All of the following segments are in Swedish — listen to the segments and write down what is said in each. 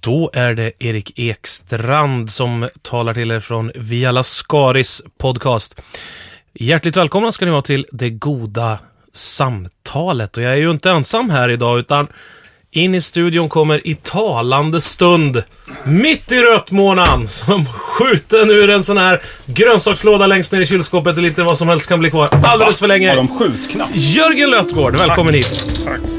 Då är det Erik Ekstrand som talar till er från Via Lascaris podcast. Hjärtligt välkomna ska ni vara till Det Goda Samtalet. Och jag är ju inte ensam här idag, utan in i studion kommer i talande stund, mitt i rötmånan, som skjuten ur en sån här grönsakslåda längst ner i kylskåpet, eller lite vad som helst kan bli kvar alldeles för länge. Har de skjutknapp? Jörgen Lötgård, välkommen hit. Tack.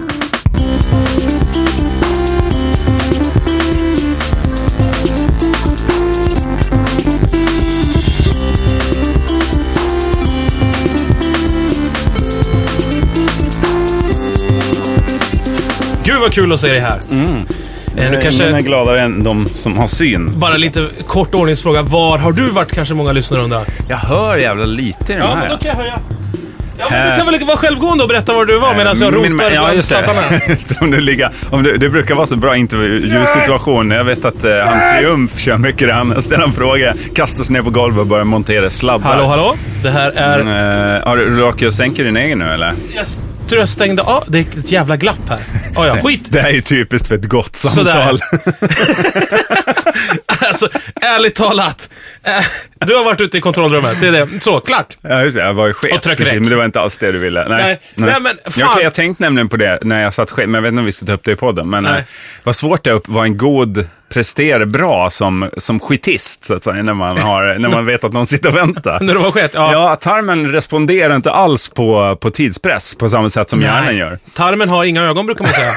Gud vad kul att se dig här. Mm. Eh, Du Ingen kanske, är gladare än de som har syn. bara lite kort ordningsfråga, var har du varit kanske många lyssnare undrar? Jag hör jävla lite i den Ja, här. men då kan jag höja. Ja, men du kan väl vara självgående och berätta var du var medan jag Min- rotar ja, bland just slattarna. det. Just det, om du ligger, om du, det brukar vara så bra intervjusituation. Jag vet att eh, han Triumf kör mycket det. Han ställer en fråga, kastar sig ner på golvet och börjar montera sladdar. Hallå, hallå? Det här är... Mm, eh, har du råkat att sänka din egen nu eller? Jag tror jag stängde av. Det är ett jävla glapp här. Oh, ja, skit. Det här är ju typiskt för ett gott samtal. Alltså, ärligt talat. Eh, Du har varit ute i kontrollrummet. Det är det. Så, klart. Ja, just det. Jag var ju chef Och precis, men det var inte alls det du ville. Nej, Nej. Nej, men fan. Jag, jag tänkte nämligen på det när jag satt chef, men jag vet inte om vi ska ta upp det i podden. Men Nej. eh, vad svårt det är att vara en god, prestera bra som, som skitist, så att säga, när man, har, när man vet att någon sitter och väntar. När du var chef. Ja. Ja, tarmen responderar inte alls på, på tidspress på samma sätt som hjärnan gör. Tarmen har inga ögon brukar man säga.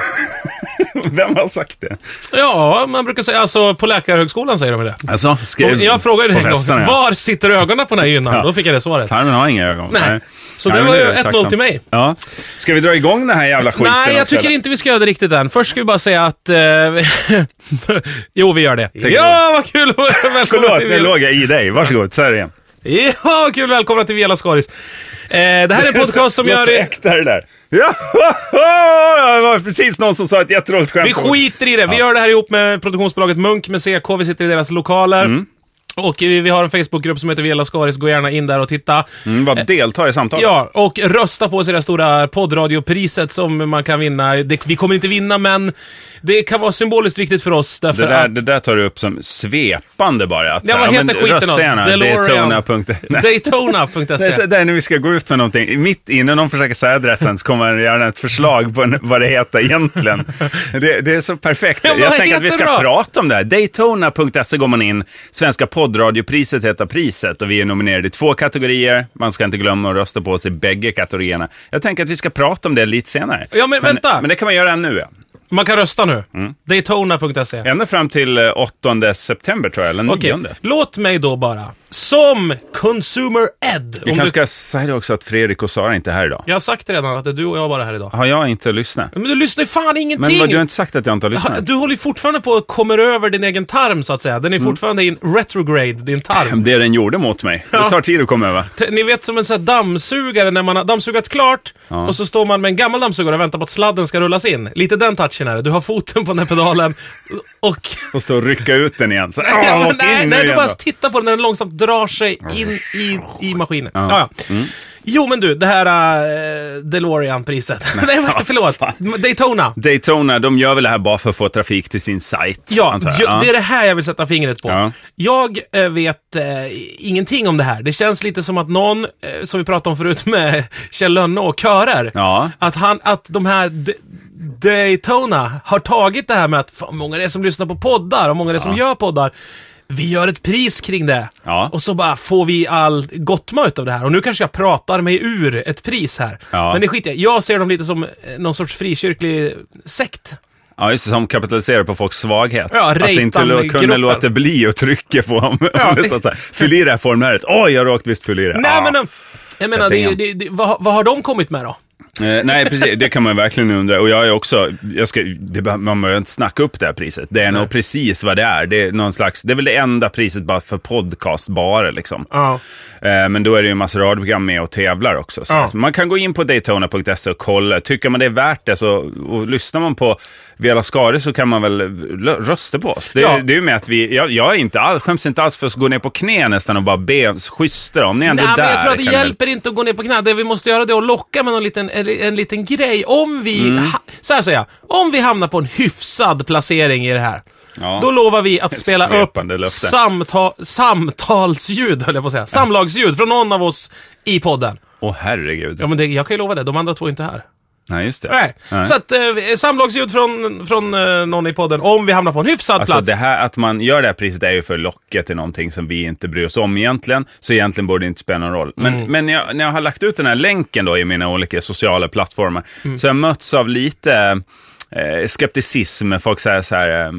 Vem har sagt det? Ja, man brukar säga, alltså på Läkarhögskolan säger de det. Alltså, Och jag frågade en gång, festerna, ja. var sitter ögonen på den här gynnan? Ja. Då fick jag det svaret. Tarmen har inga ögon. Nej. Så Nej, det var ju är jag 1-0 tacksam. till mig. Ja. Ska vi dra igång den här jävla skiten Nej, jag också, tycker eller? inte vi ska göra det riktigt än. Först ska vi bara säga att... Eh, jo, vi gör det. Tänk Ja, vad kul! Välkomna Förlåt, till nu Vela... låg jag i dig. Varsågod, säg det igen. Ja, vad kul! Välkomna till Vela Skaris. Eh, det här är en podcast som gör... så äkta det där. Ja, det var precis någon som sa ett jätteroligt skämt. Vi skiter i det. Vi gör det här ihop med produktionsbolaget Munk med CK. Vi sitter i deras lokaler. Mm. Och vi, vi har en Facebookgrupp som heter Vela Skaris. Gå gärna in där och titta. Mm, bara delta i samtalet. Ja, och rösta på oss i det här stora poddradiopriset som man kan vinna. Det, vi kommer inte vinna, men det kan vara symboliskt viktigt för oss. Därför Det där, att det där tar du upp som svepande bara. Att Ja, vad heter men skiten då? rösta gärna. DeLorean. Daytona. Nej. Daytona.se. Det är när vi ska gå ut med någonting. Mitt innan någon försöker säga adressen så kommer jag göra ett förslag på vad det heter egentligen. Det, det är så perfekt. Ja, jag tänker att vi ska då? prata om det här. Daytona.se går man in. Svenska poddradiopriset heter priset och vi är nominerade i två kategorier. Man ska inte glömma att rösta på oss i bägge kategorierna. Jag tänker att vi ska prata om det lite senare. Ja, men vänta. Men det kan man göra nu. Ja. Man kan rösta nu. Mm. Daytona.se. Ända fram till eh, 8 september tror jag, eller 9. Okej, låt mig då bara, som Consumer Ed. Vi kanske du, ska säga det också att Fredrik och Sara inte är här idag. jag har sagt det redan, att det är du och jag bara här idag. Har jag inte lyssnat? Men du lyssnar ju fan Men ingenting! vad, du har inte sagt att jag inte har lyssnat? Du håller ju fortfarande på att komma över din egen tarm, så att säga. Den är fortfarande in retrograde, din tarm. Det den gjorde mot mig. Ja. Det tar tid att komma över. Ni vet som en sån här dammsugare när man har dammsugat klart och så står man med en gammal dammsugare och väntar på att sladden ska rullas in. Lite den touchen är det. Du har foten på den här pedalen och... Och stå och rycka ut den igen. Så, Ja, åh, men nej, nej, nu du bara då. tittar på den när den långsamt drar sig in i, i maskinen. Ja. Ja. Ja, Jo, men du, det här uh, DeLorean-priset. nej, vad- förlåt. Daytona. Daytona, de gör väl det här bara för att få trafik till sin sajt? Ja, ju- det är det här jag vill sätta fingret på. Ja. Jag eh, vet eh, ingenting om det här. Det känns lite som att någon, som vi pratade om förut med Kjell Lönne och körer, Ja. att, han, att de här Daytona har tagit det här med att fan, många det är som lyssnar på poddar och många det är som gör poddar. Vi gör ett pris kring det. Ja. Och så bara får vi all gottma av det här. Och nu kanske jag pratar mig ur ett pris här. Ja. Men det skiter jag. Jag ser dem lite som eh, någon sorts frikyrklig sekt. Ja, just som kapitaliserar på folks svaghet. Ja, att inte lo- kunna gruppen. låta bli att trycka på dem. Ja. Fyll i det här formuläret. Oj, jag råkade visst fylla i det. Nej, Ah. men eh, jag menar, det, det, det, vad, vad har de kommit med då? Eh, nej, precis. Det kan man verkligen undra. Och jag är också, jag ska, det, man behöver inte snacka upp det här priset. Det är nog precis vad det är. Det är någon slags, det är väl det enda priset bara för podcast bara liksom. Ja. Eh, men då är det ju en massa radioprogram med och tävlar också. Så Ja. så man kan gå in på Daytona.se och kolla. Tycker man det är värt det så, och lyssnar man på Vela Skare så kan man väl rösta på oss. Det, Ja. det är ju med att vi, jag, jag är inte all, skäms inte alls för att gå ner på knä nästan och bara be schyssta om ni är ändå Nej, där. men jag tror att det ni väl- hjälper inte att gå ner på knä. Det vi måste göra det är att locka med någon liten en, en liten grej. Om vi, Mm. ha, så här säger jag, om vi hamnar på en hyfsad placering i det här. Ja. Då lovar vi att spela upp samta, samtalsljud, höll jag på att säga. Samlagsljud från någon av oss i podden. Åh herregud. Ja, men det, jag kan ju lova det, de andra två är inte här. Nej, just det. Nej. Nej. Så att, eh, samlagsljud från, från eh, någon i podden, om vi hamnar på en hyfsad Alltså plats. det här att man gör det här priset är ju för locket till någonting som vi inte bryr oss om egentligen. Så egentligen borde det inte spela någon roll. Men, Mm. men när, jag, när jag har lagt ut den här länken då i mina olika sociala plattformar Mm. så har jag mötts av lite eh, skepticism. Folk säger så här, eh,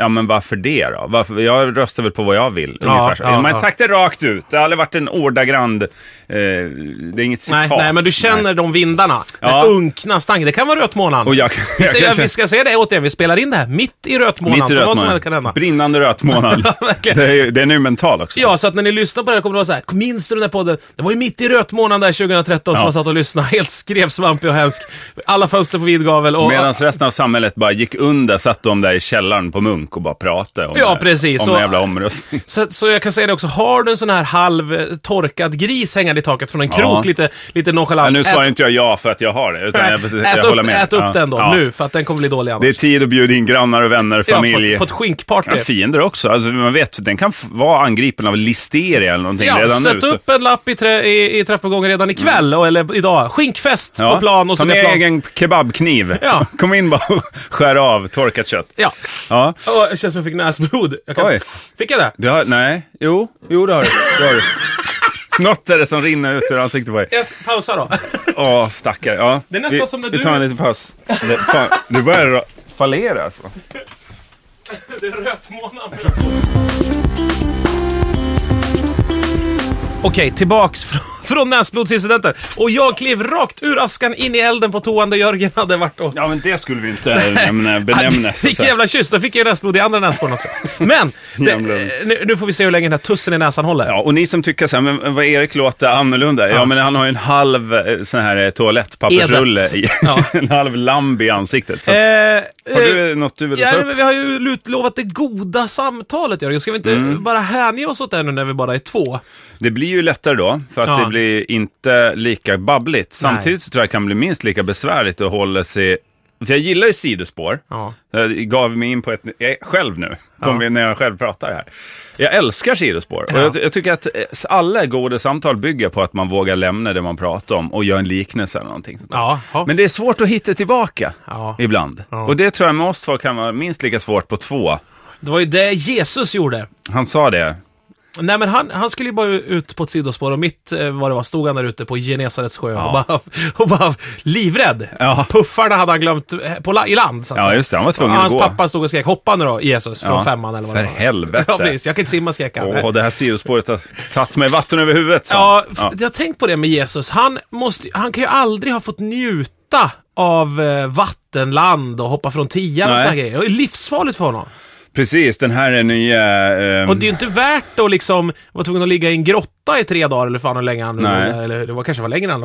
ja men varför det då? Varför, jag röstar väl på vad jag vill. Ja, ungefär så. ja, Man har inte sagt det rakt ut. Det har aldrig varit en ordagrand, eh, det är inget citat. Nej, nej, men du känner Nej. de vindarna. Ja. Den unkna stangen. Det kan vara rötmånaden. Jag, vi, jag säger, kanske- vi ska säga det återigen, vi spelar in det här mitt i rötmånaden. Mitt i rötmånaden. Brinnande rötmånad. Det, är, den är ju mental också. Ja, så att när ni lyssnar på det här kommer det vara så här, minns du den där podden? Det var ju mitt i rötmånaden där 2013 som man satt och lyssnade, helt skrevsvampig och hemsk. Alla fönster på vid gavel och... Medan resten av samhället bara gick under, satt de där i källaren på Munk och bara pratade om, Ja, precis. om Så- en jävla omröstning. Så, så jag kan säga det också, har du en sån här halv eh, gris hängande i taket från en Ja. krok, lite, lite nonchalant. Ja, nu svarar ät, inte jag ja för att jag har det, utan jag, jag upp, håller med. ät upp Ja. den då, Ja. nu, för att den kommer bli dålig annars. Det är tid att bjuda in grannar och vänner, ja, familj. på, på ett skinkparty. Ja, fiender också. Alltså, man vet, den kan vara angripen av listeria eller någonting Ja, redan sätt nu. så- upp en lapp i, trä, i, i trappuppgången redan ikväll, och, eller idag. Skinkfest Ja, på plan och så Ta med egen kebabkniv. Ja. Kom in bara och skär av torkat kött. Ja. Ja. Åh, det känns som jag fick näsblod. Jag kan... Oj. Fick jag det? Du har, nej, jo, jo det har du. Det har du. Något är det som rinner ut ur ansiktet på dig. Jag pausar då. Åh, stackare. Ja. Det är nästan vi, som när vi du- tar en liten paus. Det, fan, du börjar ra- fallera alltså. det är rötmånad. Okej, tillbaks från, från näsblodsincidenten. Och jag klev rakt ur askan in i elden på toan där Jörgen hade varit och... Ja, men det skulle vi inte nämna, benämna. Vilken jävla kyss, då fick jag ju näsblod i andra näsborren också. Men, det, nu, nu får vi se hur länge den här tussen i näsan håller. Ja, och ni som tycker så här, men vad Erik låter annorlunda. Ja, men han har ju en halv eh, sån här eh, toalettpappersrulle i, Ja. en halv lamb i ansiktet. Så, Eh, har eh, du något du vill Ja, ta upp? men vi har ju utlovat det goda samtalet, Jörgen. Ska vi inte Mm. bara hänge oss åt det nu när vi bara är två? Det blir ju lättare då, för att Ja. det blir inte lika babbligt. Samtidigt så tror jag det kan bli minst lika besvärligt att hålla sig... För jag gillar ju sidospår. Ja. Jag gav mig in på ett... Jag, själv nu, mig när jag själv pratar här. Jag älskar sidospår. Och Ja. jag, jag tycker att eh, alla goda samtal bygger på att man vågar lämna det man pratar om och göra en liknelse eller någonting. Ja, ja. Men det är svårt att hitta tillbaka Ja. ibland. Ja. Och det tror jag med oss två kan vara minst lika svårt på två. Det var ju det Jesus gjorde. Han sa det. Nej, men han, han skulle ju bara ut på ett sidospår och mitt, eh, vad det var, stod han där ute på Genesarets sjö och, bara, och bara livrädd. Ja. Puffarna hade han glömt eh, på i land, så att Ja, säga. just det. Han var tvungen och att hans gå. pappa stod och skrek, hoppa nu då, Jesus, från Ja, femman eller vad för det var. helvete. Ja, precis. Jag kan inte simma, skrek han. Och det här sidospåret har tagit mig vatten över huvudet. sa Ja, f- jag har tänkt på det med Jesus. Han, måste, han kan ju aldrig ha fått njuta av eh, vattenland och hoppa från tian och sådana grejer. Det är livsfarligt för honom. Precis, den här är nya... ehm, Och det är ju inte värt att liksom vara tvungen att ligga i en grotta i tre dagar eller fan hur länge han nu där. Eller det var kanske var längre än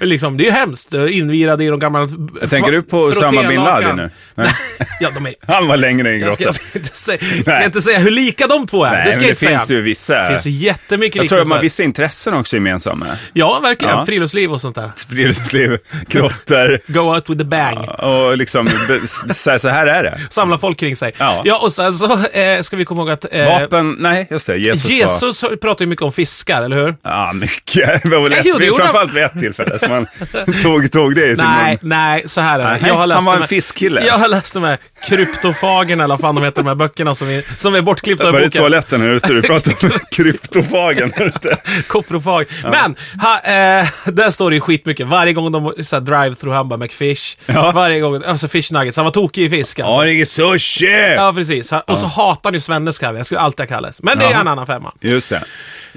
liksom, Det är ju hemskt. Invirad i de gamla... Tänker du på Osama bin Laden nu? Nej. ja, de är... Han var längre i ska, grottan. jag ska, inte säga, ska inte säga hur lika de två är. Nej, det ska jag det inte finns säga. ju vissa... Det finns jättemycket jag tror att man har vissa intressen också gemensamma. Ja, verkligen. Ja. Friluftsliv och sånt där. Friluftsliv, grottor Go out with the bang. och liksom be- s- säga så här är det. Samla folk kring sig. Ja. och sen så eh, ska vi komma ihåg att... Eh, Vapen, nej just det, Jesus, var... Jesus har- pratar ju mycket om fiskar, eller hur? Ja, mycket. Det var väl Jo, det ett, framförallt vid ett tillfälle som han tog, tog det i sin Nej, mun. nej, så här är det. Jag har läst han var en fiskkille. Jag har läst de här kryptofagerna, eller vad fan de heter, de här böckerna som är, som är bortklippta ur Var det boken. toaletten här ute? Du pratade om kryptofagen här ute. Koprofag. Men, ha, eh, där står det ju skitmycket. Varje gång de så drive-through, han bara McFish. Ja. Varje gång, alltså fish nuggets. Han var tokig i fisk alltså. Har inget sushi! Ja, precis. Och så hatar han ju svenneska. Jag skulle alltid kallas. Men det är Ja. en annan femma. Just det.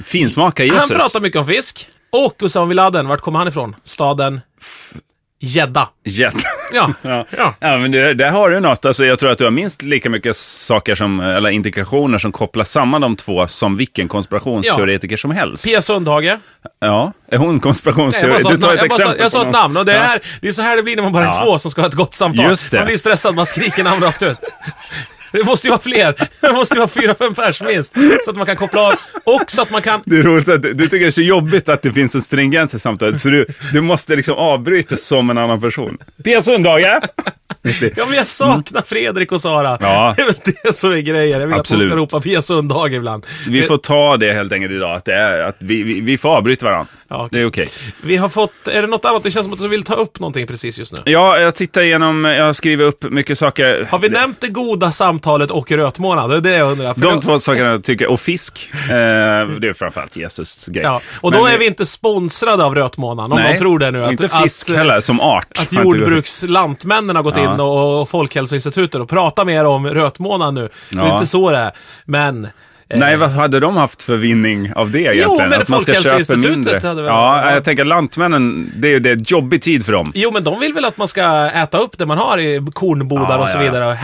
Finsmaka Jesus. Han pratar mycket om fisk. Och Usama bin Laden, vart kommer han ifrån? Staden Jeddah. Jet. Ja. Ja. Ja. ja, men det, där har du något. Alltså, jag tror att du har minst lika mycket saker som, eller indikationer som kopplar samman de två som vilken konspirationsteoretiker som helst. Pia Sundhage. Ja, är hon konspirationsteoretiker? Du tar ett jag, bara sa, exempel. jag sa ett namn och det är, Ja. det är så här det blir när man bara är Ja. två som ska ha ett gott samtal. Just det. Man blir stressad, man skriker namn rakt ut. Det måste ju vara fler. Det måste ju vara fyra, fem pers minst. Så att man kan koppla av. Och så att man kan... Det är roligt att du, tycker det är så jobbigt att det finns en stringens i samtalet, så du, du måste liksom avbryta som en annan person. Pia Sundhage! Ja, men jag saknar Fredrik och Sara. Ja. Det är väl det som är grejen. Jag vill Absolut. att de ska ropa Pia Sundhage ibland. Vi får ta det helt enkelt idag, att, det är, att vi, vi, vi får avbryta varandra. Ja, okej. Det är okej. Vi har fått... Är det något annat? Det känns som att du vill ta upp någonting precis just nu. Ja, jag tittar igenom, jag har skrivit upp mycket saker. Har vi nämnt det goda samtalet och rötmånad? Det är det jag undrar. De två sakerna jag tycker, och fisk, eh, det är framförallt Jesus grej. Ja, och då Men- är vi inte sponsrade av Rötmånaden, om Nej, de tror det nu. Att, inte fisk att, heller, som art. Att jordbrukslantmännen har gått Ja. in och, och Folkhälsoinstitutet och pratat mer om Rötmånaden nu. Det är Ja. inte så det är. Men... eh, Nej, vad hade de haft för vinning av det egentligen? men att man ska köpa mindre? hade väl- Ja, ja. jag tänker Lantmännen, det är ju det jobbig tid för dem. Jo, men de vill väl att man ska äta upp det man har i kornbodar Ja, och så ja, vidare. Och.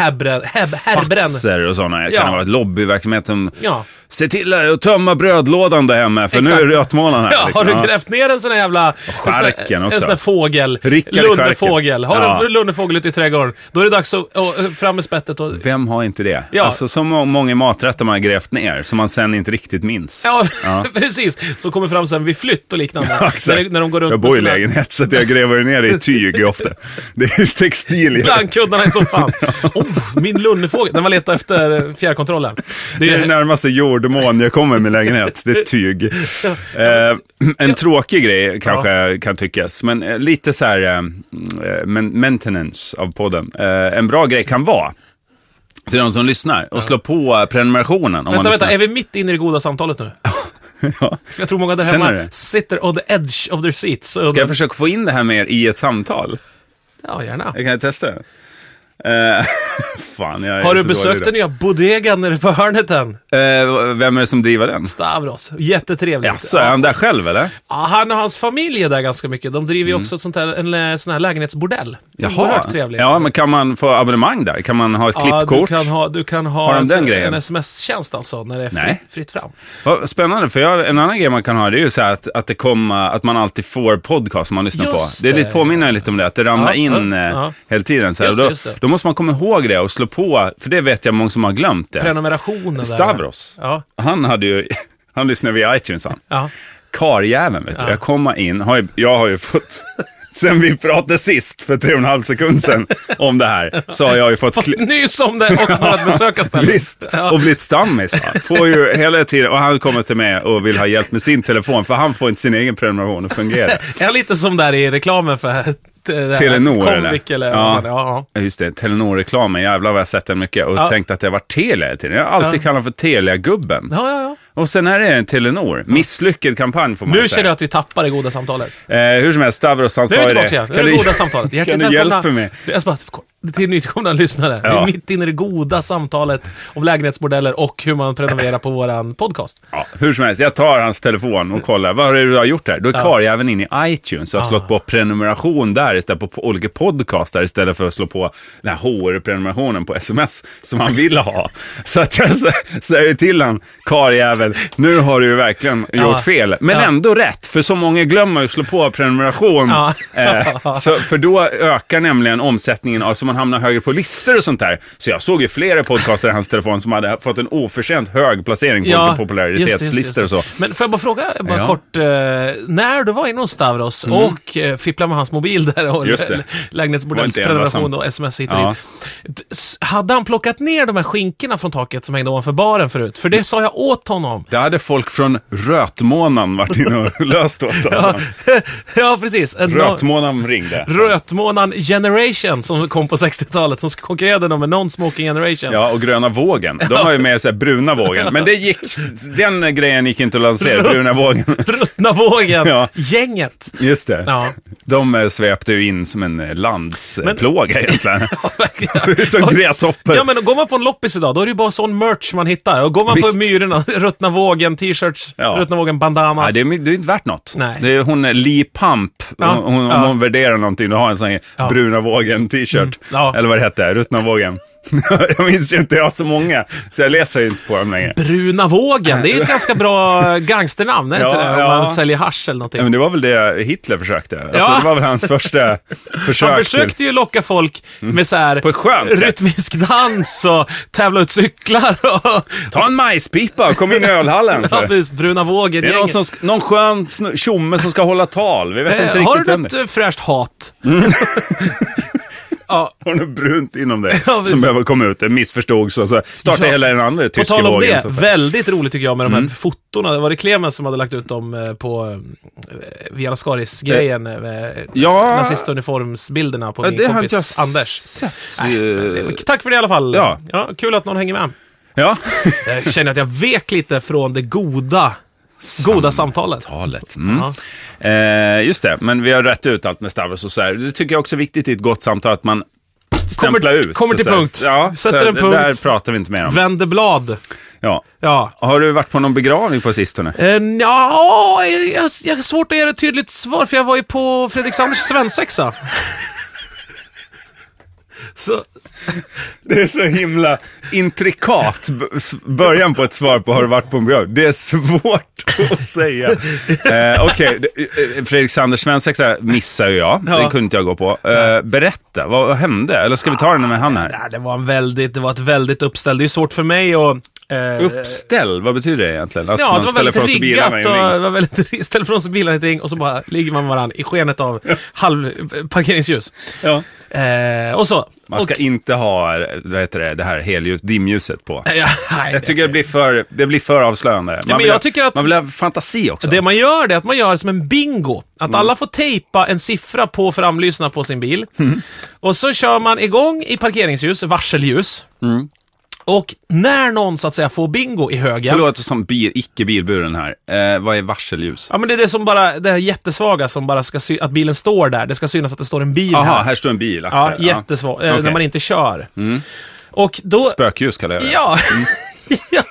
Fatser och sådana. Kan Ja. det vara ett lobbyverksamhet som... Ja. Se till att tömma brödlådan där hemma, för nu Exakt. är rötmånaden här. Ja, liksom. har du Ja. grävt ner en sån här jävla... en sån här- stjärken också. En sån här fågel. Rickard Lundefågel. Har du Ja. en lundefågel ute i trädgården, då är det dags att, att fram med spettet och... Vem har inte det? Ja. Alltså så må- många maträtter man har grävt ner, som man sen inte riktigt minns. Ja, Ja. precis. Som kommer fram sen vid flytt och liknande. Ja, när, när de går runt jag bor i lägenhet, så jag gräver ner i tyg ofta. Det är textilier. Blandkuddarna i soffan. oh, min lunnefågel. Den var letade efter fjärrkontrollen. Det Det är är, närmaste jordmån jag kommer med lägenhet. Det är tyg. Eh, en tråkig grej kanske kan tyckas, men eh, lite så här eh, men- maintenance av podden. Eh, en bra grej kan vara, till de som lyssnar, och slå på prenumerationen. Om vänta, man vänta. Är vi mitt inne i det goda samtalet nu? Ja. Jag tror många där hemma sitter on the edge of their seats. Ska jag försöka få in det här mer i ett samtal? Ja, gärna. Jag kan testa. Eh, fan, Har du besökt den nya bodegan nere på hörnet än? Eh, vem är det som driver den? Stavros. Jättetrevligt. Jaså, är han där själv eller? Ja, han och hans familj är där ganska mycket. De driver ju också ett sånt här, en lä- sån här lägenhetsbordell. Oerhört trevligt. Ja, men kan man få abonnemang där? Kan man ha ett Ja, klippkort? du kan ha, du kan ha Har en, den grejen? en sms-tjänst alltså, när det är Nej. fritt, fram. Vad spännande, för jag, en annan grej man kan ha det är ju så här att, att, det kommer, att man alltid får podcast som man lyssnar Just på. Det är lite det. påminner lite om det, att det ramlar Ja, in ja, eh, hela tiden. Så här. Just då, just måste man komma ihåg det och slå på, för det vet jag många som har glömt det. Prenumerationen. Stavros, Ja. han hade ju, han lyssnade via iTunes han. Ja. Karjäveln vet du, Ja. jag kommer in, har ju, jag har ju fått, sen vi pratade sist för tre och en halv sekund sedan om det här, så har jag ju fått kli- Nys om det och börjat besöka stället. Visst, Ja. och blivit stammis. Va? Får ju hela tiden, och han kommer till mig och vill ha hjälp med sin telefon, för han får inte sin egen prenumeration att fungera. Är lite som där i reklamen för Telenor Comviq eller? eller? Ja. ja, ja. Just det, Telenor-reklamen, jävlar vad jag sett den mycket och Ja. tänkt att det var Telia hela tiden. Jag har alltid Ja. kallat för Telia-gubben. Ja, ja, ja. Och sen är det en Telenor. Misslyckad kampanj får man Nu ju känner jag säga. att vi tappar det goda samtalet. Eh, hur som helst, Stavros han Nu är sa ju det. igen. Det är det goda samtalet. Hjärtligt kan du hjälpa mig? Jag ska bara, till nytillkomna lyssnare. Ja. Vi är mitt inne i det goda samtalet om lägenhetsmodeller och hur man prenumererar på våran podcast. Ja, hur som helst, jag tar hans telefon och kollar. Vad är det du har gjort här? Då är Ja. karljäveln in i iTunes och har slått på prenumeration där istället på, olika podcastar istället för att slå på den här HR-prenumerationen på sms som han ville ha. Så att jag sä- säger till han, karljävel, nu har du ju verkligen gjort fel. Men Ja. ändå rätt, för så många glömmer att slå på prenumeration. Ja. Eh, så, för då ökar nämligen omsättningen, av, så man hamnar högre på listor och sånt där. Så jag såg ju flera podcaster i hans telefon som hade fått en oförtjänt hög placering på olika popularitetslistor och så. Men får jag bara fråga bara Ja. kort, eh, när du var inne hos Stavros och eh, fipplade med hans mobil där och Just det. lä- lägenhetsbordellens Var inte ensam. prenumeration och sms hit och Ja. dit. Hade han plockat ner de här skinkorna från taket som hängde ovanför baren förut? För det sa jag åt honom. Det hade folk från Rötmånan varit inne och löst åt Ja, alltså. ja precis. En Rötmånan ringde. Rötmånan Generation som kom på 60-talet, som konkurrerade med Non-Smoking Generation. Ja, och gröna vågen. De har ju mer såhär bruna vågen. Men det gick, den grejen gick inte att lansera, bruna vågen. Ruttna vågen, Ja. gänget. Just det. Ja. De eh, svepte ju in som en eh, landsplåga egentligen. Ja. Som Ja, gräshoppor. Ja, men går man på en loppis idag, då är det ju bara sån merch man hittar. Och går man Visst. på Myrorna, Ruttna Vågen, t-shirts, Ja. Ruttna Vågen bandanas. Nej, det är, det är inte värt något. Nej. Det är hon Lee Pump, Ja, hon, hon, om hon värderar någonting, då har en sån här bruna vågen t-shirt. Mm. Eller vad det hette, ruttna vågen. jag minns ju inte, jag har så många, så jag läser ju inte på dem längre. Bruna vågen, det är ju ett ganska bra gangsternamn, är Ja, inte det? Om ja. man säljer hasch eller Ja, någonting. men det var väl det Hitler försökte. Alltså, Ja. Det var väl hans första försök Han till... försökte ju locka folk med så här På skönt sätt. rytmisk dans och tävla ut cyklar och... Ta en majspipa och kom in i ölhallen. Ja, precis. Bruna vågen Det är någon, som, någon skön tjomme som ska hålla tal. Vi vet inte Eh, riktigt Har du något är. eh, fräscht hat? ja, Har något brunt inom dig Ja, som behöver komma ut. Det missförstods och så startar Ja. hela den andra på tyska tal om vågen. det, så att säga. väldigt roligt tycker jag med de Mm. här fotona. Det var det Clemens som hade lagt ut dem eh, på uh, Via Lascaris-grejen, uh, Ja. nazistuniformsbilderna på min det kompis jag Anders. Nej, Eh, det- Tack för det i alla fall. Ja. kul att någon hänger med. Ja. Jag känner att jag vek lite från det goda, goda samtalet. Talet. Mm. Eh, just det, men vi har rätt ut allt med Stavros och så här. Det tycker jag också är viktigt i ett gott samtal, att man stämplar ut. kommer till punkt. Ja, Sätter en punkt. Där pratar vi inte mer om. Vänder blad. Ja. Ja. Har du varit på någon begravning på sistone? Eh, ja, jag, jag har svårt att ge ett tydligt svar, för jag var ju på Fredrik Sanders svensexa. Så, Det är så himla intrikat början på ett svar på har du varit på en begravning. Det är svårt att säga. eh, Okej, det- eh, Fredrik Sanders svensexa missade jag. Ja. Den kunde inte jag gå på. Eh, berätta, vad, hände? Eller ska vi ta den med han här? nej, det, var en väldigt, det var ett väldigt uppställ. Det är svårt för mig att... eh, Uppställ, vad betyder det egentligen? Att Ja, man ställer från sig bilarna i och en ring? det var väldigt, ställer från sig bilarna i ett ring och så bara ligger man med varandra i skenet av halv parkeringsljus. Ja. Eh, och så. Man ska och, inte ha vad heter det, det här helljus, dimljuset på. ja, nej, Jag tycker det blir för, det blir för avslöjande. Man, men vill, jag ha- tycker att- man vill ha fantasi också. Det man gör det är att man gör som en bingo. Att Mm. alla får tejpa en siffra på framlyssna på sin bil. Mm. Och så kör man igång i parkeringsljus, varselljus. Mm. Och när någon så att säga får bingo i högen. Låter som bil, icke bilburen här. Eh, vad är varselljus? Ja men det är det som bara, det här jättesvaga som bara ska sy- att bilen står där. Det ska synas att det står en bil Jaha, här. här står en bil. Ja, jättesvag. eh, Okej. När man inte kör. Och då... Spökljus kallar jag det. Ja. ja,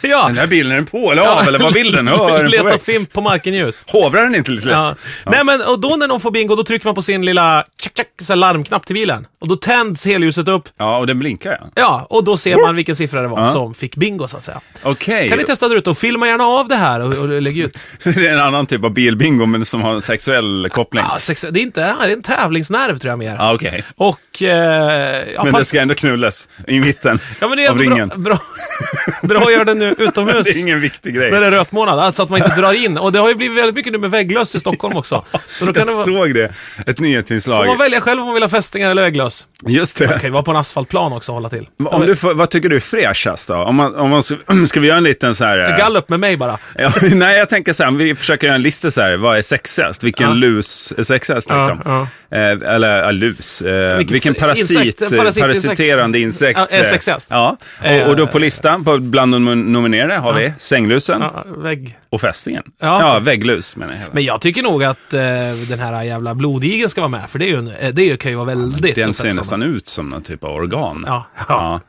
ja. Den här bilen, är den på eller av? Eller vad vill den? Hör den Leta fimp på markenljus. Hovrar den inte lite lätt? Ja. Nej men, och då när någon får bingo, då trycker man på sin lilla tjack, tjack, så larmknapp till bilen. Och då tänds helljuset upp. Ja, och den blinkar ja. Ja, och då ser man vilken siffra det var som fick bingo så att säga. Okej. Kan ni testa där ute och filma gärna av det här och, och lägg ut. det är en annan typ av bilbingo, men som har en sexuell koppling. Ja, sex, det, är inte, ja, det är en tävlingsnerv tror jag mer. Ja, okej. Och... Eh, ja, Men det ska ändå knullas i mitten ja, men det är av ringen. bra, bra, bra att göra det nu utomhus. Det är ingen viktig grej. När det är rötmånad, alltså att man inte drar in. Och det har ju blivit väldigt mycket nu med vägglöss i Stockholm också. Så då kan det Jag vara, såg det. Ett får nyhetsinslag. man välja själv om man vill ha fästingar eller vägglöss. Just det. Det kan ju vara på en asfaltplan också och hålla till. Om du får, vad tycker du är fräschast då? Om man, om man ska, ska vi göra en liten så här... eh, Gallup med mig bara. Ja, nej, jag tänker så här, vi försöker göra en lista så här, vad är sexigast? Vilken Ja. lus är sexigast liksom? Ja, Eh, eller ja, lus. Eh, vilken parasit, insekt- eh, parasit- parasiterande insekt. Ja, är eh, sexigast. Ja, och, och då på listan, på, bland de nominerade har vi sänglusen Ja, vägg. och fästingen. Ja. Ja, vägglus menar jag. Men jag tycker nog att eh, den här jävla blodigeln ska vara med, för det, är ju en, eh, det kan ju vara väldigt Den ser nästan ut som någon typ av organ. Ja. Ja.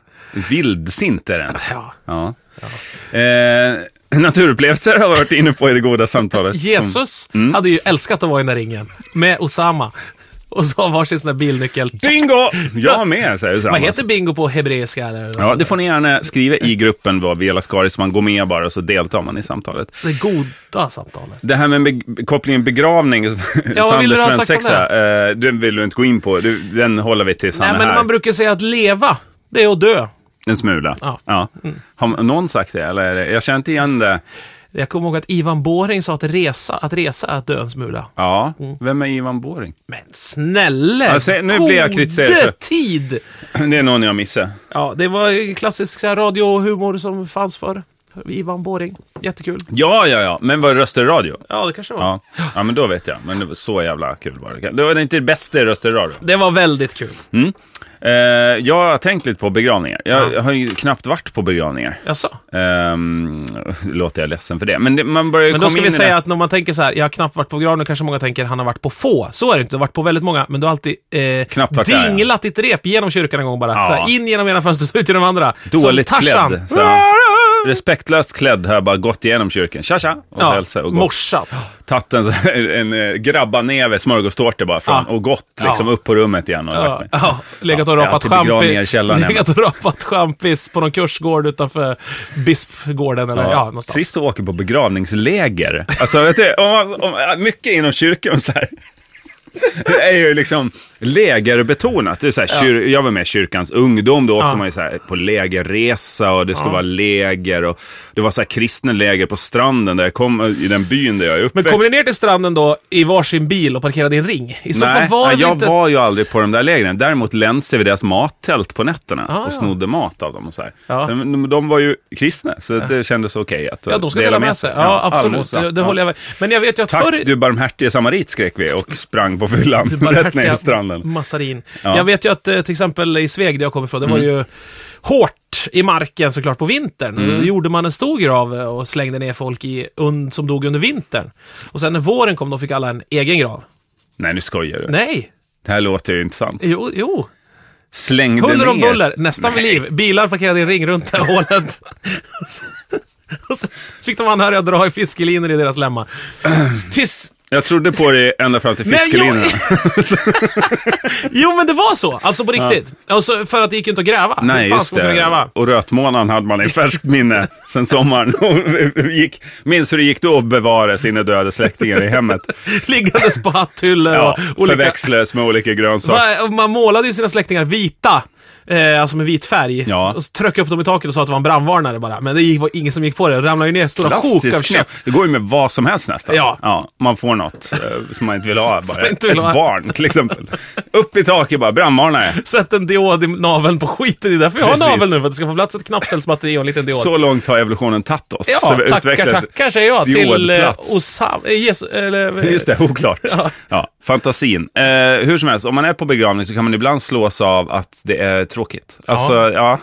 Vildsint är den. Ja. Ja. Eh, naturupplevelser har vi varit inne på i det goda samtalet. Som- Jesus Mm. hade ju älskat att vara i den där ringen med Osama. Och så har varsin sån där bilnyckel. Bingo! Jag med, säger Sam. Vad heter bingo på hebreiska? Eller Ja, det får ni gärna skriva i gruppen vad Via Lascaris, så man går med bara och så deltar man i samtalet. Det goda samtalet. Det här med be- kopplingen begravning, vad vill du ha Sanders sagt om svensexa, eh, den vill du inte gå in på. Du, den håller vi tills han Nej, är men här. man brukar säga att leva, det är att dö. En smula. Ja. Mm. Har någon sagt det? Eller? det- Jag känner inte igen det. Jag kommer ihåg att Ivan Boring sa att resa, att resa är att dö en smula. Ja, Mm. vem är Ivan Boring? Men snälla, se, nu blir jag kritiserad tid! Det är någon jag missar. Ja, det var klassisk radiohumor som fanns för Ivan Boring. Jättekul. Ja, ja, ja. Men var det Röster Radio? Ja, det kanske var. Ja. ja, men då vet jag. Men det var så jävla kul var det. Det var inte det bästa i Röster Radio. Det var väldigt kul. Mm. Eh, jag har tänkt lite på begravningar. Jag har ju knappt varit på begravningar. Jaså? Um, låter jag ledsen för det. Men det, man börjar ju Men då komma ska in vi i säga det. att när man tänker så här, jag har knappt varit på begravning, kanske många tänker han har varit på få. Så är det inte, du har varit på väldigt många, men du har alltid eh, Knappt varit där, dinglat ditt rep genom kyrkan en gång bara. Ja. Så här, in genom ena fönstret, ut genom andra. Dåligt Som Tarzan. klädd, så här. Respektlöst klädd har jag bara gått igenom kyrkan. Tja, tja! Och Ja, hälsat och gått. morsat. Tagit en, en, en grabbaneve smörgåstårta bara från Ja. och gått liksom Ja. upp på rummet igen och lagt Ja, mig. ja, legat och rapat champis. källaren hemma. Legat och rapat champis på någon kursgård utanför Bispgården eller ja, någonstans. Trist att åka på begravningsläger. Alltså, vet du, om, om, mycket inom kyrkan så här. Det är ju liksom lägerbetonat. Det är så här, kyr, jag var med i kyrkans ungdom, då åkte Ja. man ju så här på lägerresa och det skulle vara läger och det var så här kristna läger på stranden där jag kom, i den byn där jag är Men uppväxt. kommer ni ner till stranden då i varsin bil och parkerade i en ring? I så Nej, fall var nej, jag lite... var ju aldrig på de där lägren. Däremot länsade vi deras mattält på nätterna Ah, och ja. snodde mat av dem. Och så här. Ja. De, de var ju kristna, så det kändes okej att Ja, de ska dela med sig. Ja, absolut. alldeles, Det, det ja. håller jag med. Men jag vet ju att Tack förr... du barmhärtige samarit skrek vi och sprang på fyllan rätt ner i stranden. Massarin. Ja. Mm. Jag vet ju att eh, till exempel i Sveg, där jag kommer ifrån, det var ju hårt i marken såklart på vintern. Mm. Då gjorde man en stor grav eh, och slängde ner folk i, un, som dog under vintern. Och sen när våren kom, då fick alla en egen grav. Nej, nu skojar du. Nej, Det här låter ju inte sant. jo, jo. Slängde Huller om buller, nästan vid liv. Bilar parkerade i en ring runt det här hålet. Och så fick de anhöriga dra i fiskelinor i deras lemmar. Tills Jag trodde på det ända fram till fiskelinorna. Jo, men det var så. Alltså på riktigt. Alltså, för att det gick ju inte att gräva. Nej, Hur just det. gräva? Och rötmånaden hade man i färskt minne sen sommaren. Och gick, minns hur det gick då att bevara sina döda släktingar i hemmet. Liggandes på hatthyllor Ja, och olika... förväxlades med olika grönsaker. Man målade ju sina släktingar vita. Eh, alltså med vit färg. Ja. Och så tryckte upp dem i taket och sa att det var en brandvarnare bara. Men det gick, var ingen som gick på det. Det ramlade ju ner stora sjok av knep. Det går ju med vad som helst nästan. Ja. man får något eh, som man inte vill ha. Bara. vill Ett ha. barn till exempel. Upp i taket bara, brandvarnare. Sätt en diod i naveln på skiten. Det är därför jag har Precis. navel nu. För att det ska få plats ett knappcellsbatteri och en liten diod. Så långt har evolutionen tagit oss. ja, så vi tackar, tackar säger jag till eh. Osam... Eh, Jesus, eller, Just det, oklart. Ja. Ja. fantasin. Eh, hur som helst, om man är på begravning så kan man ibland slås av att det är tråkigt. Alltså, ja.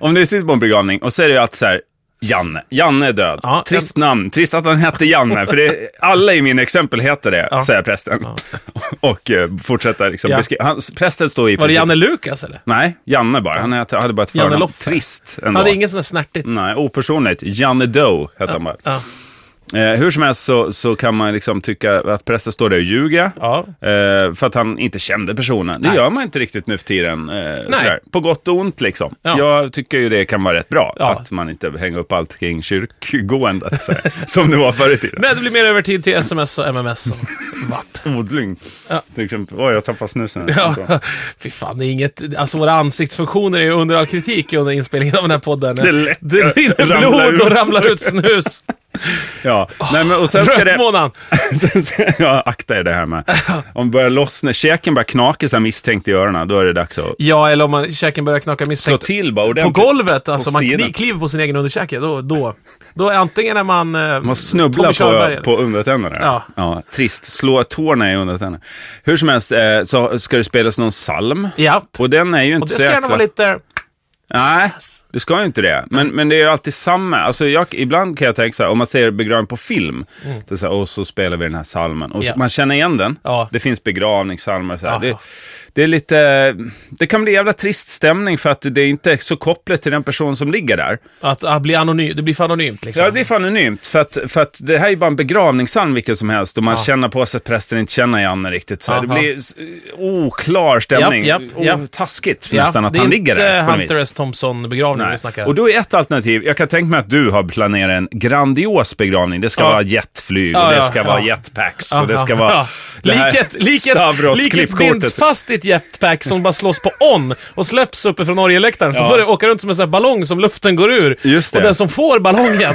Om du sitter på en begravning och det ju alltid så här, Janne. Janne är död. Ja, Trist namn. Trist att han hette Janne, för det, alla i min exempel heter det, Ja. säger prästen. Och eh, fortsätter liksom Ja. beskriva. Prästen står i Var det princip- Janne Lukas eller? Nej, Janne bara. Han hette- hade bara ett Janne förnamn. Trist ändå. Han hade inget sånt snärtigt. Nej, opersonligt. Janne Doe hette han bara. Eh, hur som helst så, så kan man liksom tycka att prästen står där och ljuger. Ja. Eh, för att han inte kände personen. Det Nej. gör man inte riktigt nu för tiden. Eh. På gott och ont liksom. Ja. Jag tycker ju det kan vara rätt bra. Ja. Att man inte hänger upp allt kring kyrkogåendet. sådär, som det var förr i tiden. Nej, det blir mer övertid till sms och MMS och vapp. Odling. Ja. Till exempel. Oj, jag tappade snusen. Ja, fy fan, det är inget... Alltså våra ansiktsfunktioner är ju under all kritik under inspelningen av den här podden. Det. Det rinner blod och ramlar ut snus. Ja. Nej, men, och sen ska det... Ja, akta er det här med. Om börjar lossna, käken börjar knaka så här misstänkt i öronen, då är det dags att Ja, eller om man, käken börjar knaka slå misstänkt till bara på ordentligt. golvet. Alltså man sidan. kni, kliver på sin egen underkäke. Då, då, då är antingen är man... Eh, Man snubblar på, på undertänderna. Ja. ja. Trist. Slå tårna i undertänderna. Hur som helst eh, så ska det spelas någon psalm. Ja. Och den är ju inte Och det så ska gärna jäkla... vara lite... Nej, det ska ju inte det. Men, men det är ju alltid samma. Alltså jag, ibland kan jag tänka så här, om man ser begravning på film, är så här, och så spelar vi den här psalmen. Och så, Mm. Man känner igen den. Ja. Det finns begravningspsalmer. Så här. Det, det är lite, det kan bli jävla trist stämning för att det är inte så kopplat till den person som ligger där. Att, att bli anonym, det blir för anonymt liksom. Ja, det är fan anonymt. För att, för att det här är bara en begravningspsalm vilken som helst. Och man känner på sig att prästen inte känner Janne riktigt. Så det blir oklar stämning. Japp, japp, japp. Oh, taskigt Ja, nästan att det är han ligger där. på något Hunter vis. S. Thompson-begravning vi snackar. Och då är ett alternativ, jag kan tänka mig att du har planerat en grandios begravning. Det ska Ja. vara jetflyg Ja, och det ja, ska ja. vara jetpacks och det Ja, ska ja, vara... ja. det Liket, liket, liket binds fast i ett jetpack som bara slås på on och släpps uppe från Norgeläktaren. Så Ja. får det åka runt som en sån här ballong som luften går ur. Just det. Och den som får ballongen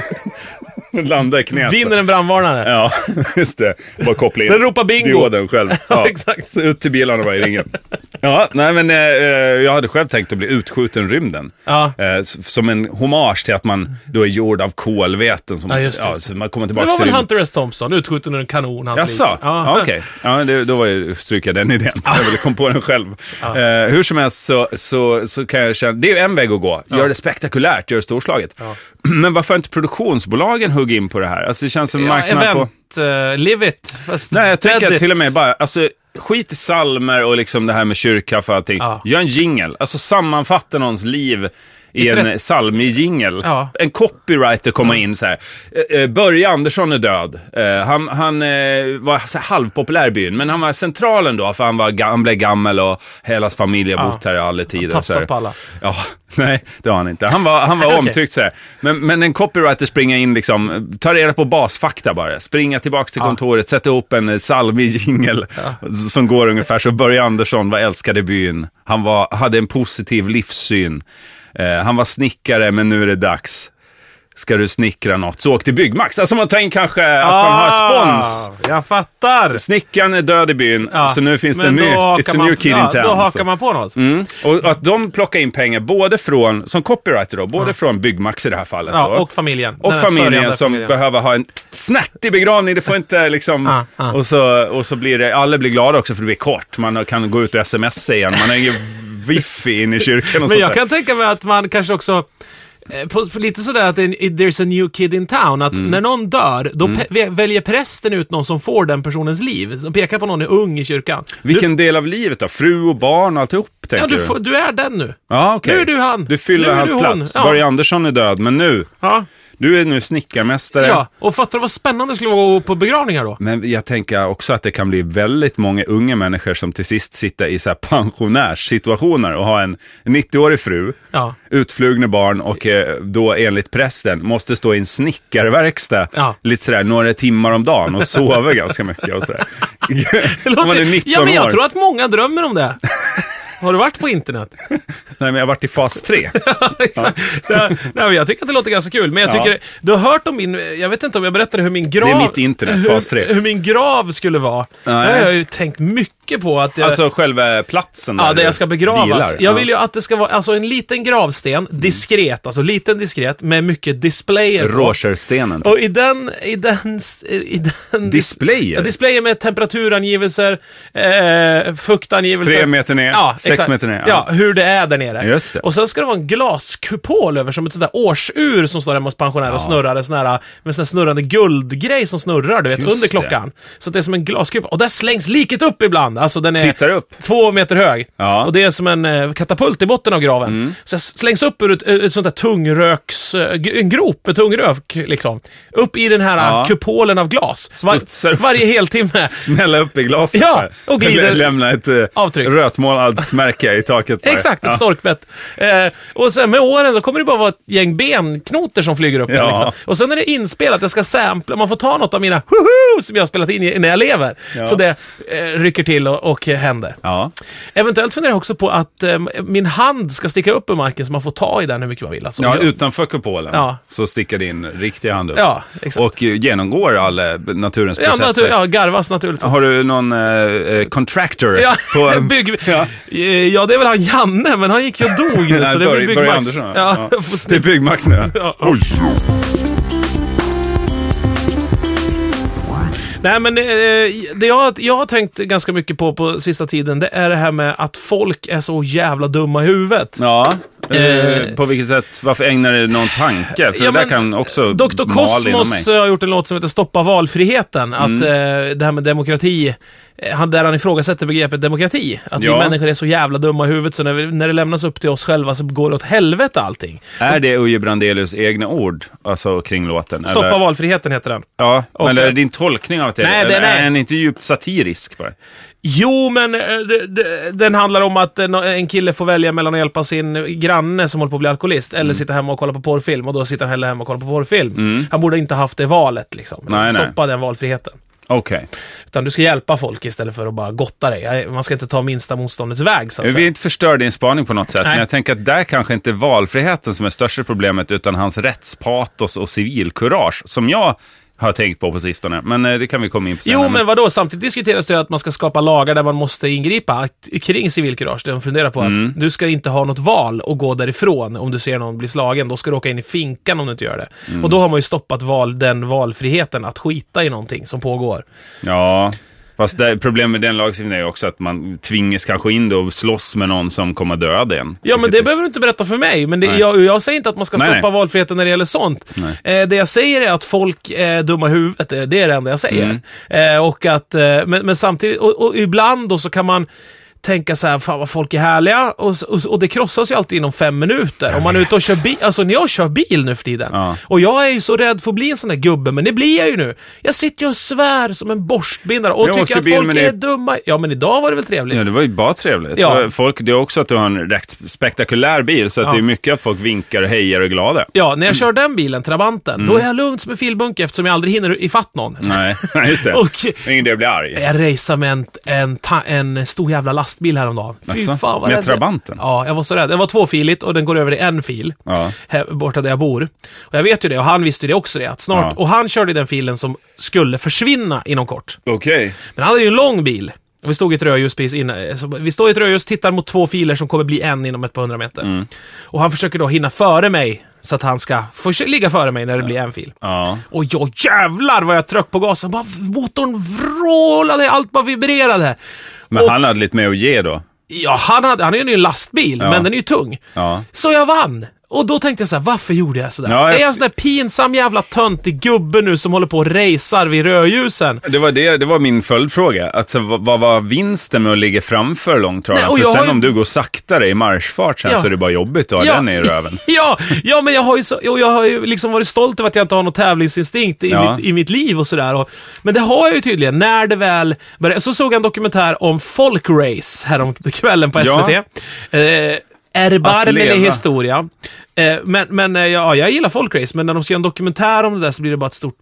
Landa i knät. vinner en brandvarnare. Ja, just det. Bara koppla in Den ropar bingo. dioden själv. Ja, exakt. Så ut till bilarna bara i ringen. Ja, nej men eh, eh, jag hade själv tänkt att bli utskjuten i rymden. Ja. Eh, som en hommage till att man då är gjord av kolväten. Som, Ja, just det. så man kommer Det tillbaka var till väl rymden. Hunter S. Thompson, utskjuten ur en kanon, hans Jaså? lik. Ja, okej. Ja, det, då var jag, stryker jag den idén. Jag ville kom på den själv. Eh, hur som helst så, så, så kan jag känna, det är en väg att gå. Gör det spektakulärt, gör det storslaget. Men varför inte produktionsbolagen hugg in på det här? Alltså det känns som Ja, marknaden på... event, uh, live it. Fast Nej, jag tänker till och med bara, alltså skit i salmer och liksom det här med kyrkkaffe och allting. Ja. Gör en jingle, alltså sammanfatta någons liv i en Tre- psalmjingel. Ja. En copywriter komma in så här. Eh, eh, Börje Andersson är död. Eh, han han eh, var halvpopulär i byn, men han var central ändå, för han, var, han blev gammal och hela hans familj har Ja. bott här i alla tider. tafsat så här. på alla. Ja, nej, det har han inte. Han var, han var Okej. omtyckt så här. Men, men en copywriter springer in, liksom, tar reda på basfakta bara. Springa tillbaka till kontoret, sätta ihop en eh, salvig jingel som går ungefär så. Börje Andersson var älskad i byn. Han var, hade en positiv livssyn. Eh, han var snickare, men nu är det dags. Ska du snickra något, så åk till Byggmax. Alltså man tänker kanske att man har spons. Ah, Jag fattar. Snickaren är död i byn, Ja, så nu finns det en ny, it's a man- new kid ja, in town. Då så. hakar man på något. Mm. Och att de plockar in pengar både från, som copywriter då, både från Byggmax i det här fallet Ja, då. och familjen. Och Den familjen som familjen. behöver ha en snärtig begravning, det får inte liksom... Ah, ah. Och, så, och så blir det, alla blir glada också för det blir kort. Man kan gå ut och smsa igen, man är ju wifi in i kyrkan och Men jag kan tänka mig att man kanske också eh, på, på lite sådär att en- there's a new kid in town, att Mm. när någon dör, då pe- vä- väljer prästen ut någon som får den personens liv. Som pekar på någon är ung i kyrkan. Vilken del av livet då? Fru och barn och alltihop, Du, ja, tänker du, får, du är den nu. Ja, okej. Nu är du han. Du fyller hans du plats. Ja. Börje Andersson är död, men nu, Ja. Du är nu snickarmästare. ja, och fattar du vad spännande det skulle vara att gå på begravningar då? Men jag tänker också att det kan bli väldigt många unga människor som till sist sitter i så här pensionärssituationer och har en 90-årig fru, Ja. utflugna barn och eh, då enligt prästen måste stå i en snickarverkstad Ja. lite sådär några timmar om dagen och sova ganska mycket och sådär. Om man är 19 ja, men jag år. tror att många drömmer om det. Har du varit på internet? Nej, men jag har varit i fas 3. Exakt. Nej, nej, men jag tycker att det låter ganska kul, men jag Ja. tycker, du har hört om min, jag vet inte om jag berättade hur min grav... Det är mitt internet, fas 3. Hur, hur min grav skulle vara. Nej. Det har jag ju tänkt mycket på att jag... Alltså själva platsen Ja, där där du jag ska begravas. vilar. Jag Ja. vill ju att det ska vara alltså en liten gravsten, diskret, alltså liten diskret, med mycket displayer på. Rogerstenen. Och i den, i den, i den... Displayer? Ja, displayer med temperaturangivelser, eh, fuktangivelser. Tre meter ner, ja, sex exakt. meter ner, Ja. ja. hur det är där nere. Just det. Och sen ska det vara en glaskupol över, som ett sånt där årsur som står hemma hos pensionärer och snurrar, en sån här, med sån här snurrande guldgrej som snurrar, du vet, Just under det. klockan. Så att det är som en glaskupa. Och där slängs liket upp ibland. Alltså den är Tittar upp. två meter hög. Ja. Mm. Och det är som en eh, katapult i botten av graven. Så jag slängs upp ur ett, ett sånt där tungröks... eh, En grop med tungrök, liksom. Upp i den här Ja. eh, kupolen av glas. Upp. varje heltimme. Smälla upp i glaset Ja, där. och glider- Lä- Lämna ett uh, Avtryck. rötmåladsmärke i taket. där. Exakt, ett Ja. Storkbett. Eh, och sen med åren, då kommer det bara vara ett gäng benknotor som flyger upp. Ja. Liksom. Och sen är det inspelat, jag ska sampla, man får ta något av mina hoho som jag har spelat in i- när jag lever. Ja. Så det eh, rycker till och, och eh, händer. Ja. Eventuellt funderar jag också på att eh, min hand ska sticka upp ur marken så man får ta i den hur mycket man vill. Alltså, Ja, jag, utanför kupolen Ja. så sticker din riktiga hand upp. Ja, exakt. Och eh, genomgår alla naturens ja, processer. natur, ja, garvas naturligtvis. Har du någon eh, eh, contractor? Ja, på, bygg... Ja. Eh, ja, det är väl han Janne, men han gick ju och dog nu, så det Börje- blir Börje Byggmax. Andersson. Ja, Ja. Det är. Byggmax nu. Ja, ja. Nej, men eh, det jag, jag har tänkt ganska mycket på på sista tiden, det är det här med att folk är så jävla dumma i huvudet. Ja. Eh, Eh. på vilket sätt? Varför ägnar du någon tanke? För Ja, det där kan också Dr. Mm. Eh, har gjort en låt som heter Stoppa valfriheten. Att eh, det här med demokrati, han, där han ifrågasätter begreppet demokrati. Att Ja. vi människor är så jävla dumma i huvudet så när, vi, när det lämnas upp till oss själva så går det åt helvete allting. Är det Uje Brandelius egna ord, alltså kring låten? Stoppa eller? valfriheten heter den. Ja, Och- eller din tolkning av det Nej, det- nej. är den inte djupt satirisk bara? Jo, men eh, den handlar om att en, kille får välja mellan att hjälpa sin granne som håller på att bli alkoholist, Mm. eller sitta hemma och kolla på porrfilm, och då sitter han hellre hemma och kollar på porrfilm. Han borde inte haft det valet, liksom. Nej, nej. Stoppa den valfriheten. Okej. Utan du ska hjälpa folk istället för att bara gotta dig. Man ska inte ta minsta motståndets väg, så att Jag vill inte förstöra din spaning på något sätt, Nej. men jag tänker att där kanske inte är valfriheten som är största problemet, utan hans rättspatos och civilkurage, som jag har tänkt på på sistone. Men eh, det kan vi komma in på senare. Jo, men vadå? Samtidigt diskuteras det ju att man ska skapa lagar där man måste ingripa kring civilkurage. De funderar på Mm. att du ska inte ha något val och gå därifrån om du ser någon bli slagen. Då ska du åka in i finkan om du inte gör det. Mm. Och då har man ju stoppat val, den valfriheten att skita i någonting som pågår. Ja, fast det, problemet med den lagstiftningen är också att man tvingas kanske in då och slåss med någon som kommer döda en. Ja, men det behöver du inte berätta för mig. Men det, jag, jag säger inte att man ska stoppa nej. valfriheten när det gäller sånt. Eh, det jag säger är att folk är dumma i huvudet. Det det är det enda jag säger. Mm. Eh, och att, eh, men, men samtidigt, och, och ibland då så kan man tänka så här, fan vad folk är härliga. Och, och, och det krossas ju alltid inom fem minuter. Om man är ute och kör bil, alltså när jag kör bil nu för tiden. Ja. Och jag är ju så rädd för att bli en sån där gubbe, men det blir jag ju nu. Jag sitter ju och svär som en borstbindare och Jag tycker att bil, folk det- är dumma. Ja, men idag var det väl trevligt? Ja, det var ju bara trevligt. Ja. Folk, det är också att du har en rätt spektakulär bil, så att Ja. det är mycket att folk vinkar och hejar och är glada. Ja, när jag kör den bilen, Trabanten, Mm. då är jag lugn som en filbunke eftersom jag aldrig hinner ifatt någon. Nej, just det. Och Det är ingen idé att bli arg. jag raceade med en, en, ta, en stor jävla lastbil häromdagen. Fy fan vad Med rädd Trabanten? Ja, jag var så rädd. Den var tvåfiligt och den går över i en fil. Ja. Här, borta där jag bor. Och jag vet ju det, och han visste ju det också det, att snart, Ja. och han körde den filen som skulle försvinna inom kort. Okej. Men han hade ju en lång bil. Och vi stod i ett rödljus precis innan, så vi står i ett rödljus, tittar mot två filer som kommer bli en inom ett par hundra meter. Mm. Och han försöker då hinna före mig, så att han ska få ligga före mig när det blir en fil. Ja. Och jag jävlar vad jag tryckte på gasen, bara motorn vrålade, allt bara vibrerade. Men och, han hade lite med att ge då. Ja, han, hade, han är ju en lastbil, Ja. men den är ju tung. Ja. Så jag vann. Och då tänkte jag så här, varför gjorde jag sådär? Ja, jag är jag en sån där pinsam jävla töntig gubbe nu som håller på och racear vid rödljusen? Det var, det, det var min följdfråga. Alltså, vad, vad var vinsten med att ligga framför långtradaren? För sen ju- om du går saktare i marschfart sen Ja. så är det bara jobbigt att ha den i röven. ja, ja, men jag har ju, så, jag har ju liksom varit stolt över att jag inte har någon tävlingsinstinkt i, Ja. mitt, i mitt liv och sådär. Men det har jag ju tydligen, när det väl började. Så såg jag en dokumentär om folkrace härom kvällen på Ja. SVT. Eh, Erbarmelig leva. historia. Eh, men men eh, ja, jag gillar folkrace, men när de ska göra en dokumentär om det där så blir det bara ett stort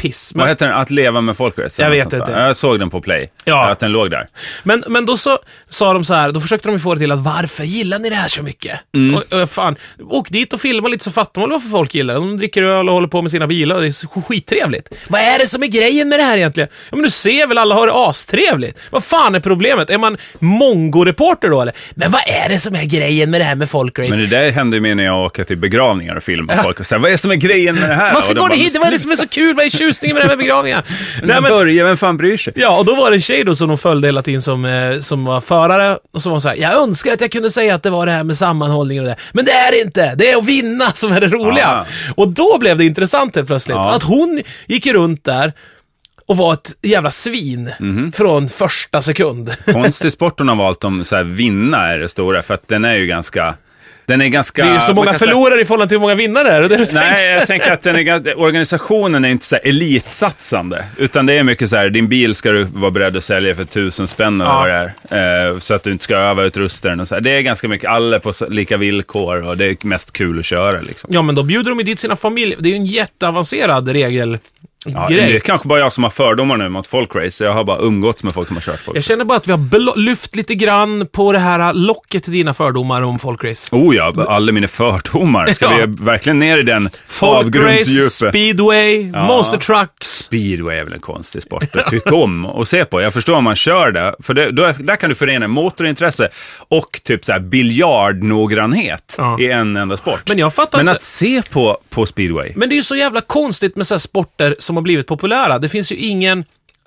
piss. Men, Vad heter den? Att leva med folkrace? Jag vet inte. Jag såg den på play. Ja. Att den låg där. Men, men då så sa de så här, då försökte de få det till att varför gillar ni det här så mycket? Mm. Och, och fan, åk dit och filma lite så fattar man varför folk gillar det. De dricker öl och håller på med sina bilar och det är så skittrevligt. Vad är det som är grejen med det här egentligen? Ja men du ser väl, alla har det astrevligt. Vad fan är problemet? Är man mongo-reporter då eller? Men vad är det som är grejen med det här med folkrace? Men det där händer ju mig när jag åker till begravningar och filmar folk och säger vad är det som är grejen med det här? Varför går ni hit? Vad är det som är så kul? Vad är tjusningen med det här med begravningar? Nej, men, börja, vem fan bryr sig? Ja, och då var det en tjej då som de följde hela tiden som, eh, som var förare. Och så var så här, jag önskar att jag kunde säga att det var det här med sammanhållningen och det. Men det är det inte! Det är att vinna som är det roliga. Ah. Och då blev det intressant helt plötsligt. Ja. Att hon gick runt där och var ett jävla svin Mhm. från första sekund. Konstig sport hon har valt om så här, vinna är det stora, för att den är ju ganska... Den är ganska... Det är ju så många kan säga- förlorare i förhållande till hur många vinnare det är. Det du tänker? Nej, jag tänker att den är, organisationen är inte så här elitsatsande. Utan det är mycket så här, din bil ska du vara beredd att sälja för tusen spänn eller Ja. vad det är. Eh, så att du inte ska öva utrusta den och så här. Det är ganska mycket, alla på lika villkor och det är mest kul att köra liksom. Ja, men då bjuder de ju dit sina familjer. Det är ju en jätteavancerad regel. Ja, grej. det är kanske bara jag som har fördomar nu mot folkrace. Jag har bara umgåtts med folk som har kört folk. Jag känner bara att vi har lyft lite grann på det här locket till dina fördomar om folkrace. Oh ja, alla mina fördomar. Ska Ja. vi verkligen ner i den Folkrace, avgrundsdjupet? speedway, Ja. monster trucks. Speedway är väl en konstig sport att tycka om och se på. Jag förstår om man kör det, för det, då, är- där kan du förena motorintresse och typ så här biljardnoggrannhet Ja. i en enda sport. Men jag fattar Men inte. att se på, på speedway, Men det är ju så jävla konstigt med så sporter som har blivit populära. Det finns ju ingen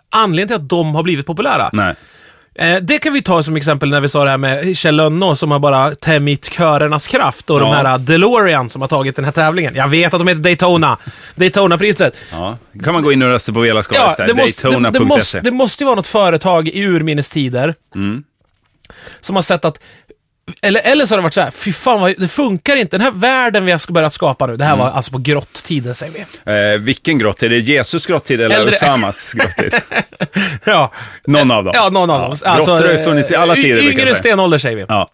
anledning till att de har blivit populära. nej. Eh, det kan vi ta som exempel när vi sa det här med Kjell Lönnå som har bara tämjt körernas kraft och de Ja. här DeLorean som har tagit den här tävlingen. Jag vet att de heter Daytona. Daytona-priset. Ja. kan man gå in och rösta på Vela Skaris Ja, där, det måste, det, det, Daytona.se. måste, det måste ju vara något företag i urminnes tider Mm. som har sett att eller, eller så har det varit så här, fy fan, vad, det funkar inte. Den här världen vi har börjat skapa nu, det här Mm. var alltså på grott-tiden säger vi. Eh, vilken grottid? Är det Jesus grottid eller Äldre- Osamas grottid? ja. Någon av dem. Ja, någon av dem. Alltså, grottor har ju funnits i alla tider. jag Yngre stenålder säger vi. Ja.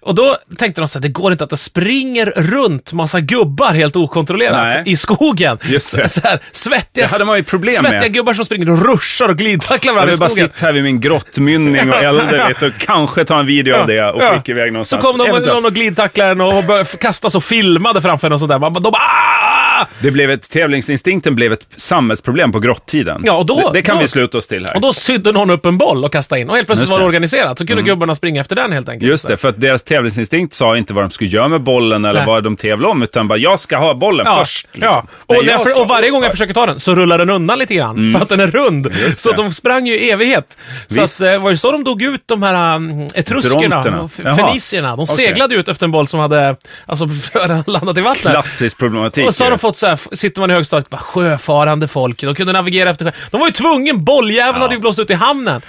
Och då tänkte de så här, det går inte att det springer runt massa gubbar helt okontrollerat Nej. i skogen. Just det. Så här, svettiga, Det hade man ju problem svettiga med. gubbar som springer och ruschar och glidtacklar Jag varandra i vill bara skogen. sitta här vid min grottmynning och elda vet, och kanske ta en video av det och skicka iväg Så någonstans. kom de någon och glidtacklade och kastas och filmade framför en och sånt där. Man, de bara "Ah!" Det blev ett, tävlingsinstinkten blev ett samhällsproblem på grottiden. Ja, och då- det, det kan då- vi sluta oss till här. Och då sydde någon upp en boll och kastade in. Och helt plötsligt var det. Mm. organiserat. Så kunde gubbarna springa efter den helt enkelt. Just det, för att deras tävlingsinstinkt sa inte vad de skulle göra med bollen eller Nej. vad de tävlade om, utan bara jag ska ha bollen Ja, först. liksom. ja. Nej, Och, när jag, jag för, ska och varje gång jag försöker ta den så rullar den undan lite grann. För att den är rund. Så det. de sprang ju i evighet. Så Visst. att, eh, var det så de dog ut, de här um, etruskerna fenicierna? De seglade ut efter en boll som hade alltså, landat i vattnet. Klassisk problematik. Och så har de fått så här, sitter man i högstadiet, bara sjöfarande folk. De kunde navigera efter sjö. De var ju tvungen, bolljäveln hade ju blåst ut i hamnen.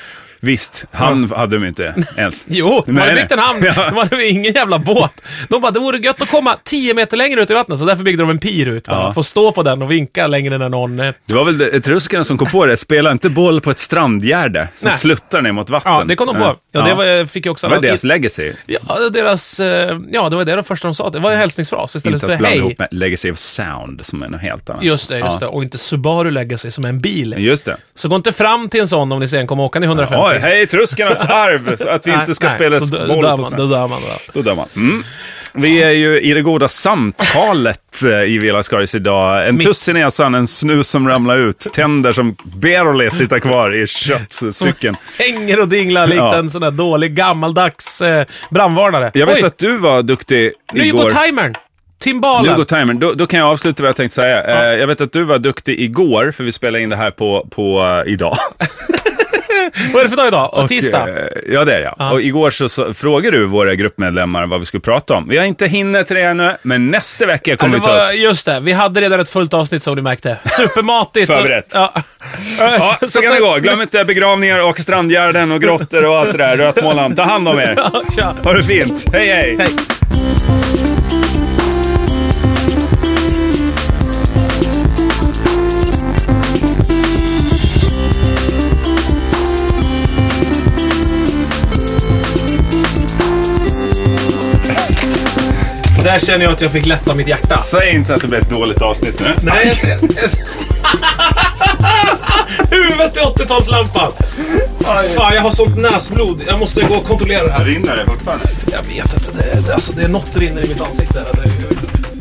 Visst, han hade de ju inte ens. Jo, de hade byggt en hamn. Ja. De hade ingen jävla båt. De bara, det vore gött att komma 10 meter längre ut i vattnet, så därför byggde de en pir ut. Bara. Ja. Få stå på den och vinka längre än någon... eh, Det var väl etruskerna som kom på det. Spela inte boll på ett strandgärde som Nej. sluttar ner mot vatten. Ja, det kom de på. Ja, det var, fick ju också... det var deras legacy. Ja, deras... eh, Ja, det var det de första de sa. Det var en hälsningsfras istället Inte för att blanda hej. ihop med legacy of sound som är något helt annat. Just det, just ja. det. Och inte Subaru Legacy som är en bil. Just det. Så gå inte fram till en sån om ni ser en komma åkande i 150. Oj, hej etruskernas arv! Så att vi inte ska Nej, spela då, då, boll dör man, då dör man. Då. Dör man. Mm. Vi är ju i det goda samtalet eh, i Villa Skaris idag. En tuss i näsan, en snus som ramlar ut, tänder som barely sitter kvar i köttstycken. Hänger och dinglar likt Ja. en sån där dålig gammaldags eh, brandvarnare. Jag vet Oj, att du var duktig nu igår. går timern. Timbalen. Nu går timern. Då, då kan jag avsluta vad jag tänkte säga. Eh, jag vet att du var duktig igår, för vi spelade in det här på, på eh, idag. Vad är det för dag idag? Och, tisdag? eh, ja, det är jag. Och igår så, så frågade du våra gruppmedlemmar vad vi skulle prata om. Vi har inte hinnit till det ännu, men nästa vecka kommer det vi ta upp. just det, vi hade redan ett fullt avsnitt som du märkte. Supermatigt. Förberett. Ja. Ja, så kan det gå. Glöm inte begravningar och strandgärden och grottor och allt det där. Rötmålan. Ta hand om er. Ha det fint. Hej, hej. Hej. Där känner jag att jag fick lätta mitt hjärta. Säg inte att det blir ett dåligt avsnitt nu. Nej, jag ser. Jag ser. Huvudet i 80-talslampan. Fan, jag har sånt näsblod. Jag måste gå och kontrollera det här. Rinner det fortfarande? Jag vet inte. Det, det, alltså, det är något rinner i mitt ansikte. Det.